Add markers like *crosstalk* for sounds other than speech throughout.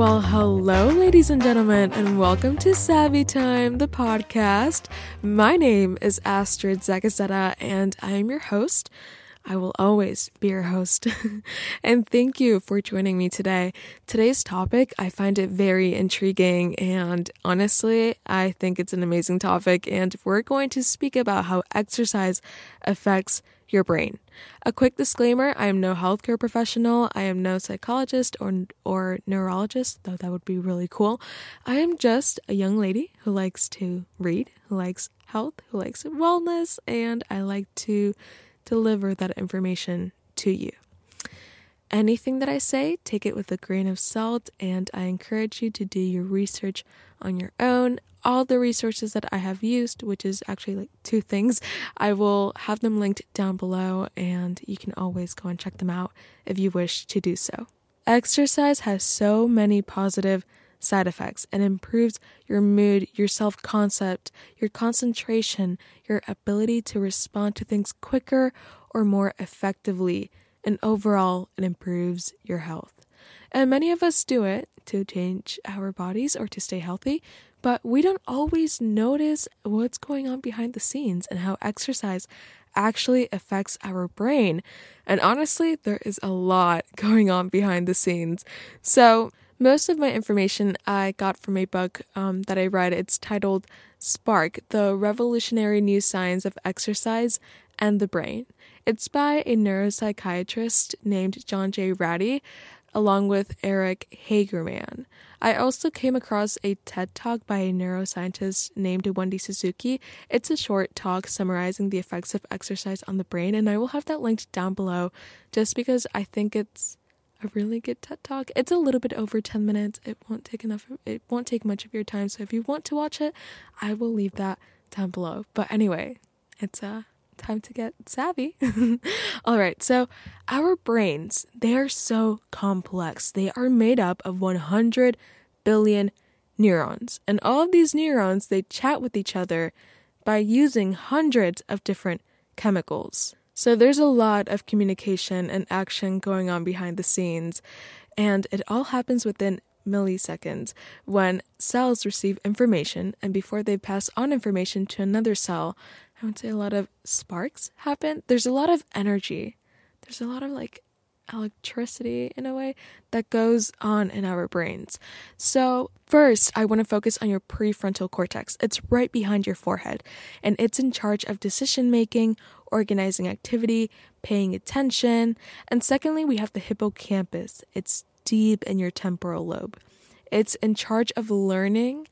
Well, hello, ladies and gentlemen, and welcome to Savvy Time, the podcast. My name is Astrid Zagazeta, and I am your host. I will always be your host. *laughs* and thank you for joining me today. Today's topic, I find it very intriguing, and honestly, I think it's an amazing topic. And we're going to speak about how exercise affects your brain. A quick disclaimer I am no healthcare professional, I am no psychologist or, or neurologist, though that would be really cool. I am just a young lady who likes to read, who likes health, who likes wellness, and I like to deliver that information to you. Anything that I say, take it with a grain of salt, and I encourage you to do your research on your own. All the resources that I have used, which is actually like two things, I will have them linked down below, and you can always go and check them out if you wish to do so. Exercise has so many positive side effects and improves your mood, your self concept, your concentration, your ability to respond to things quicker or more effectively and overall it improves your health. And many of us do it to change our bodies or to stay healthy, but we don't always notice what's going on behind the scenes and how exercise actually affects our brain. And honestly, there is a lot *laughs* going on behind the scenes. So, most of my information I got from a book um, that I read. It's titled Spark The Revolutionary New Science of Exercise and the Brain. It's by a neuropsychiatrist named John J. Ratey, along with Eric Hagerman. I also came across a TED talk by a neuroscientist named Wendy Suzuki. It's a short talk summarizing the effects of exercise on the brain, and I will have that linked down below just because I think it's a really good TED talk. It's a little bit over 10 minutes. It won't take enough it won't take much of your time. So if you want to watch it, I will leave that down below. But anyway, it's a time to get savvy. *laughs* All right, so our brains, they are so complex. They are made up of 100 billion neurons. And all of these neurons, they chat with each other by using hundreds of different chemicals. So there's a lot of communication and action going on behind the scenes, and it all happens within milliseconds when cells receive information and before they pass on information to another cell, I would say a lot of sparks happen. There's a lot of energy. There's a lot of like electricity in a way that goes on in our brains. So, first, I want to focus on your prefrontal cortex. It's right behind your forehead, and it's in charge of decision making, organizing activity, paying attention. And secondly, we have the hippocampus. It's deep in your temporal lobe. It's in charge of learning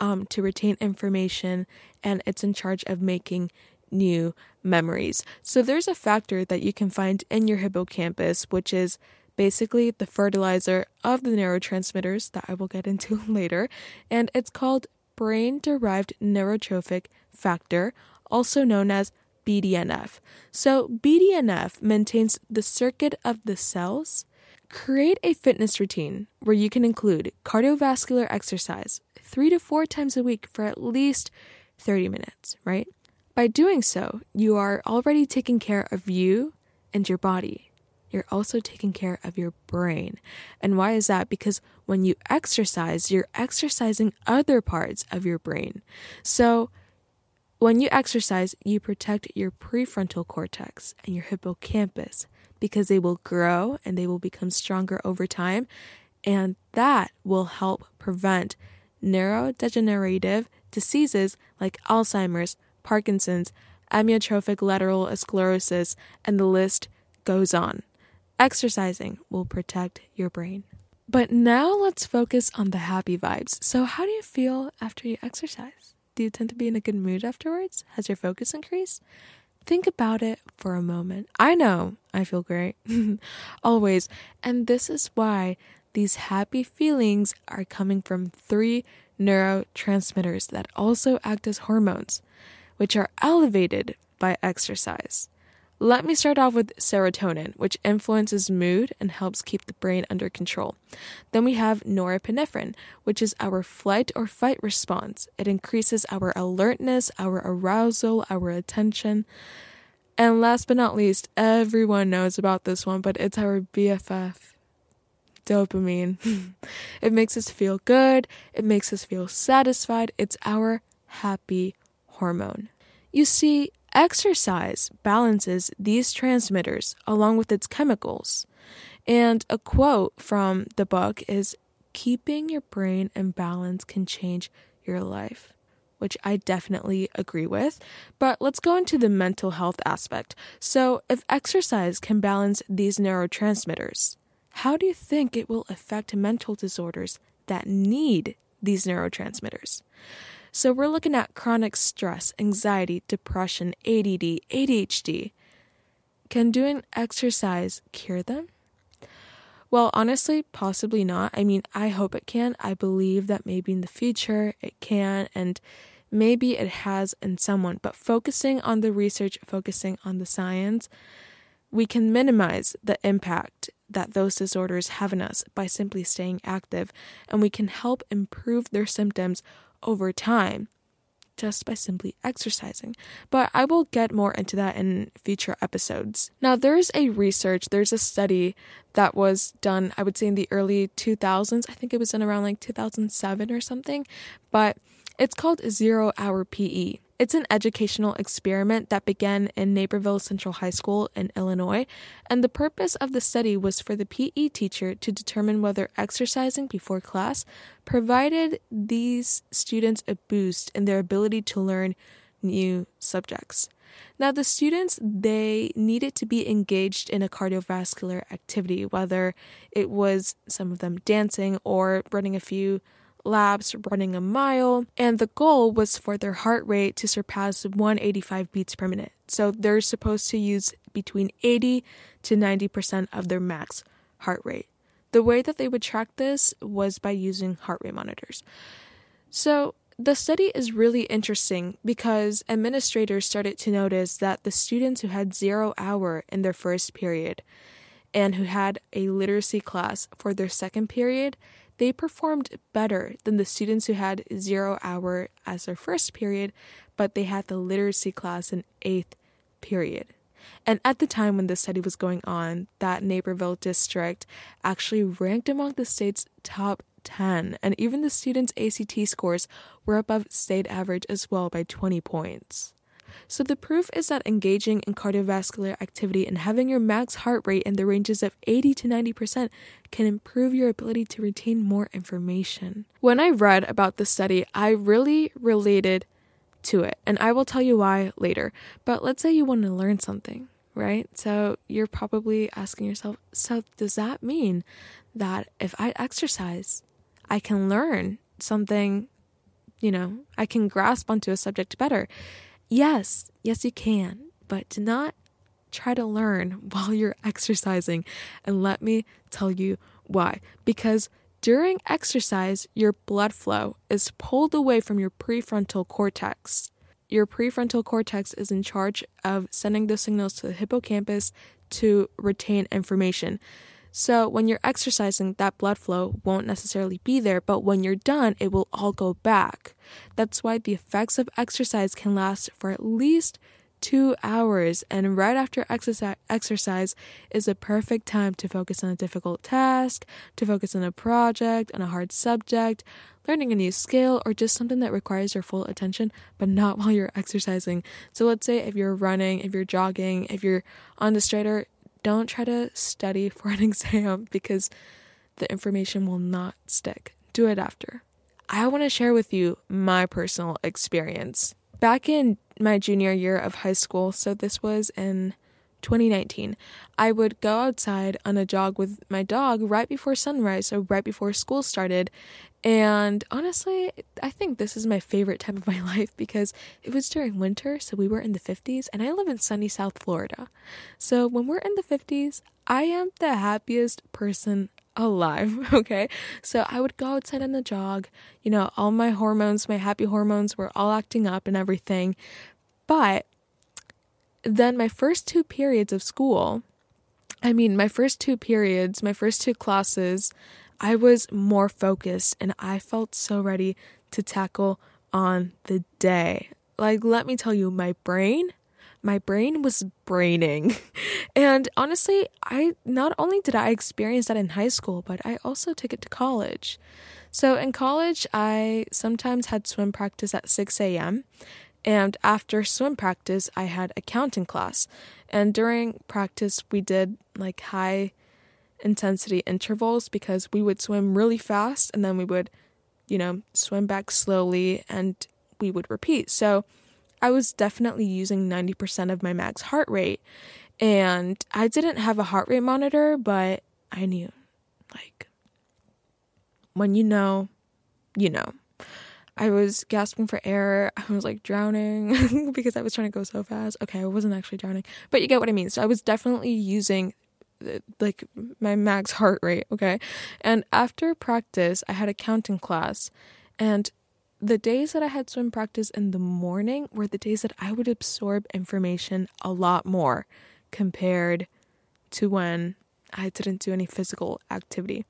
um, to retain information and it's in charge of making new memories. So there's a factor that you can find in your hippocampus, which is basically the fertilizer of the neurotransmitters that I will get into *laughs* later, and it's called brain derived neurotrophic factor, also known as BDNF. So, BDNF maintains the circuit of the cells. Create a fitness routine where you can include cardiovascular exercise three to four times a week for at least 30 minutes, right? By doing so, you are already taking care of you and your body. You're also taking care of your brain. And why is that? Because when you exercise, you're exercising other parts of your brain. So, when you exercise, you protect your prefrontal cortex and your hippocampus because they will grow and they will become stronger over time. And that will help prevent neurodegenerative diseases like Alzheimer's, Parkinson's, amyotrophic lateral sclerosis, and the list goes on. Exercising will protect your brain. But now let's focus on the happy vibes. So, how do you feel after you exercise? Do you tend to be in a good mood afterwards? Has your focus increased? Think about it for a moment. I know I feel great. *laughs* Always. And this is why these happy feelings are coming from three neurotransmitters that also act as hormones, which are elevated by exercise. Let me start off with serotonin, which influences mood and helps keep the brain under control. Then we have norepinephrine, which is our flight or fight response. It increases our alertness, our arousal, our attention. And last but not least, everyone knows about this one, but it's our BFF, dopamine. *laughs* it makes us feel good, it makes us feel satisfied. It's our happy hormone. You see, exercise balances these transmitters along with its chemicals. And a quote from the book is Keeping your brain in balance can change your life which I definitely agree with. But let's go into the mental health aspect. So, if exercise can balance these neurotransmitters, how do you think it will affect mental disorders that need these neurotransmitters? So, we're looking at chronic stress, anxiety, depression, ADD, ADHD. Can doing exercise cure them? Well, honestly, possibly not. I mean, I hope it can. I believe that maybe in the future it can, and maybe it has in someone. But focusing on the research, focusing on the science, we can minimize the impact that those disorders have in us by simply staying active, and we can help improve their symptoms over time just by simply exercising. But I will get more into that in future episodes. Now, there's a research, there's a study that was done, I would say, in the early 2000s. I think it was in around like 2007 or something, but it's called Zero Hour PE. It's an educational experiment that began in Naperville Central High School in Illinois, and the purpose of the study was for the PE teacher to determine whether exercising before class provided these students a boost in their ability to learn new subjects. Now, the students, they needed to be engaged in a cardiovascular activity, whether it was some of them dancing or running a few laps running a mile, and the goal was for their heart rate to surpass 185 beats per minute. So they're supposed to use between 80 to 90% of their max heart rate. The way that they would track this was by using heart rate monitors. So the study is really interesting because administrators started to notice that the students who had zero hour in their first period and who had a literacy class for their second period they performed better than the students who had zero hour as their first period, but they had the literacy class in eighth period. And at the time when this study was going on, that Naperville district actually ranked among the state's top 10, and even the students' ACT scores were above state average as well by 20 points. So the proof is that engaging in cardiovascular activity and having your max heart rate in the ranges of 80 to 90% can improve your ability to retain more information. When I read about the study, I really related to it, and I will tell you why later. But let's say you want to learn something, right? So you're probably asking yourself, so does that mean that if I exercise, I can learn something, you know, I can grasp onto a subject better? Yes, yes, you can, but do not try to learn *laughs* while you're exercising. And let me tell you why. Because during exercise, your blood flow is pulled away from your prefrontal cortex. Your prefrontal cortex is in charge of sending those signals to the hippocampus to retain information. So, when you're exercising, that blood flow won't necessarily be there, but when you're done, it will all go back. That's why the effects of exercise can last for at least two hours, and right after exercise, is a perfect time to focus on a difficult task, to focus on a project, on a hard subject, learning a new skill, or just something that requires your full attention, but not *laughs* while you're exercising. So, let's say if you're running, if you're jogging, if you're on the straighter, don't try to study for an *laughs* exam because the information will not stick. Do it after. I want to share with you my personal experience. Back in my junior year of high school, so this was in 2019, I would go outside on a jog with my dog right before sunrise, so right before school started, and honestly, I think this is my favorite time of my *laughs* life because it was during winter, so we were in the 50s, and I live in sunny South Florida. So when we're in the 50s, I am the happiest person alive, *laughs* okay? So I would go outside on the jog, you know, all my hormones, my happy hormones were all acting up and everything. But then my first two periods of school, I mean, my first two periods, my first two classes, I was more focused and I felt so ready to tackle on the day. Like, let me tell you, my brain, my brain was braining. *laughs* And honestly, I not only did I experience that in high school, but I also took it to college. So in college, I sometimes had swim practice at 6 a.m. And after swim practice, I had accounting class. And during practice, we did like high intensity intervals because we would swim really fast and then we would, you know, swim back slowly and we would repeat. So I was definitely using 90% of my max heart rate. And I didn't have a heart rate monitor, but I knew like when you know, you know. I was gasping for air. I was like drowning *laughs* because I was trying to go so fast. Okay, I wasn't actually drowning, but you get what I mean. So I was definitely using uh, like my max heart rate, okay? And after practice, I had a counting class and the days that I had swim practice in the morning were the days that I would absorb information a lot more compared to when I didn't do any physical activity.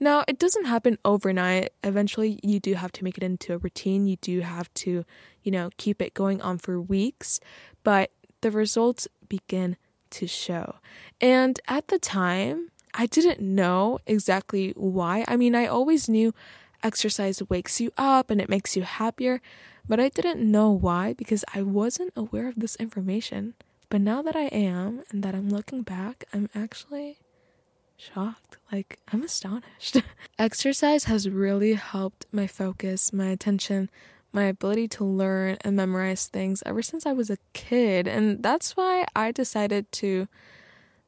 Now, it doesn't happen overnight. Eventually, you do have to make it into a routine. You do have to, you know, keep it going on for weeks, but the results begin to show. And at the time, I didn't know exactly why. I mean, I always knew exercise wakes you up and it makes you happier, but I didn't know why because I wasn't aware of this information. But now that I am and that I'm looking back, I'm actually shocked. Like, I'm astonished. *laughs* exercise has really helped my focus, my attention, my ability to learn and memorize things ever since I was a kid. And that's why I decided to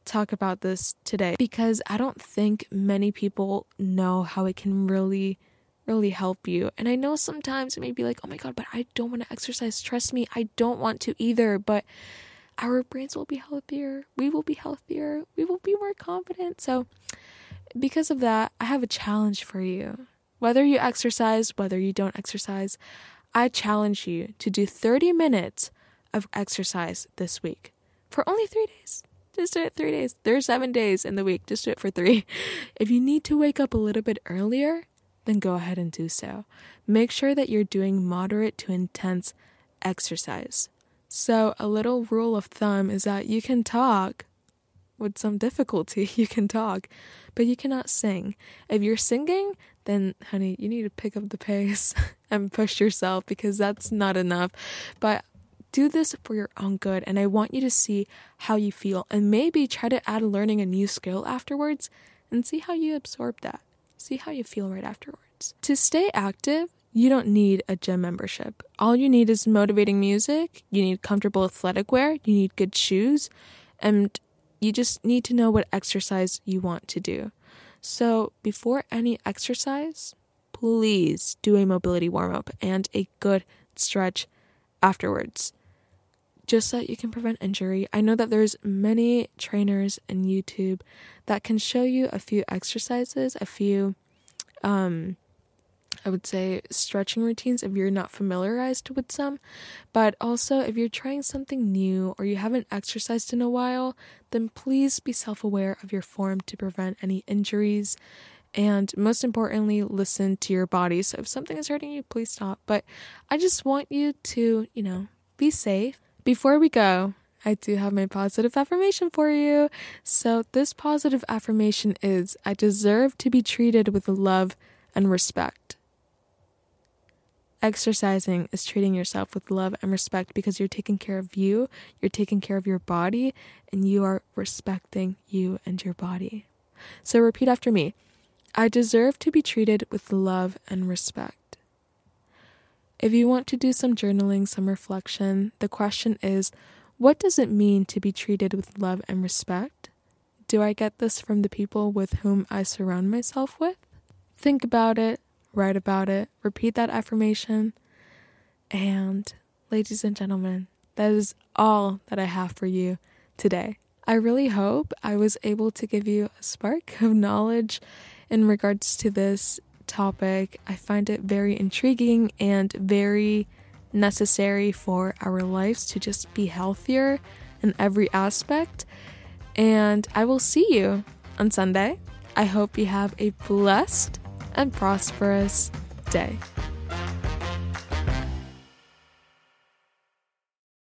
talk about this today because I don't think many people know how it can really, really help you. And I know sometimes it may be like, oh my God, but I don't want to exercise. Trust me, I don't want to either. But our brains will be healthier. We will be healthier. We will be more confident. So, because of that, I have a challenge for you. Whether you exercise, whether you don't exercise, I challenge you to do 30 minutes of exercise this week for only three days. Just do it three days. There's seven days in the week. Just do it for three. *laughs* If you need to wake up a little bit earlier, then go ahead and do so. Make sure that you're doing moderate to intense exercise. So, a little rule of thumb is that you can talk with some difficulty, *laughs* you can talk, but you cannot sing. If you're singing, then honey, you need to pick up the pace *laughs* and push yourself because that's not enough. But do this for your own good and I want you to see how you feel and maybe try to add learning a new skill afterwards and see how you absorb that. See how you feel right afterwards. To stay active, you don't need a gym membership. All you need is motivating music, you need comfortable athletic wear, you need good shoes, and you just need to know what exercise you want to do. So, before any exercise, please do a mobility warm up and a good stretch afterwards just so you can prevent injury. I know that there's many trainers in YouTube that can show you a few exercises, a few um I would say stretching routines if you're not familiarized with some. But also, if you're trying something new or you haven't exercised in a while, then please be self aware of your form to prevent any injuries. And most importantly, listen to your body. So if something is hurting you, please stop. But I just want you to, you know, be safe. Before we go, I do have my positive affirmation for you. So, this positive affirmation is I deserve to be treated with love and respect. Exercising is treating yourself with love and respect because you're taking care of you, you're taking care of your body, and you are respecting you and your body. So repeat after me I deserve to be treated with love and respect. If you want to do some journaling, some reflection, the question is what does it mean to be treated with love and respect? Do I get this from the people with whom I surround myself with? Think about it, write about it, repeat that affirmation. And, ladies and gentlemen, that is all that I have for you today. I really hope I was able to give you a spark of knowledge in regards to this topic. I find it very intriguing and very necessary for our lives to just be healthier in every aspect. And I will see you on Sunday. I hope you have a blessed and prosperous day.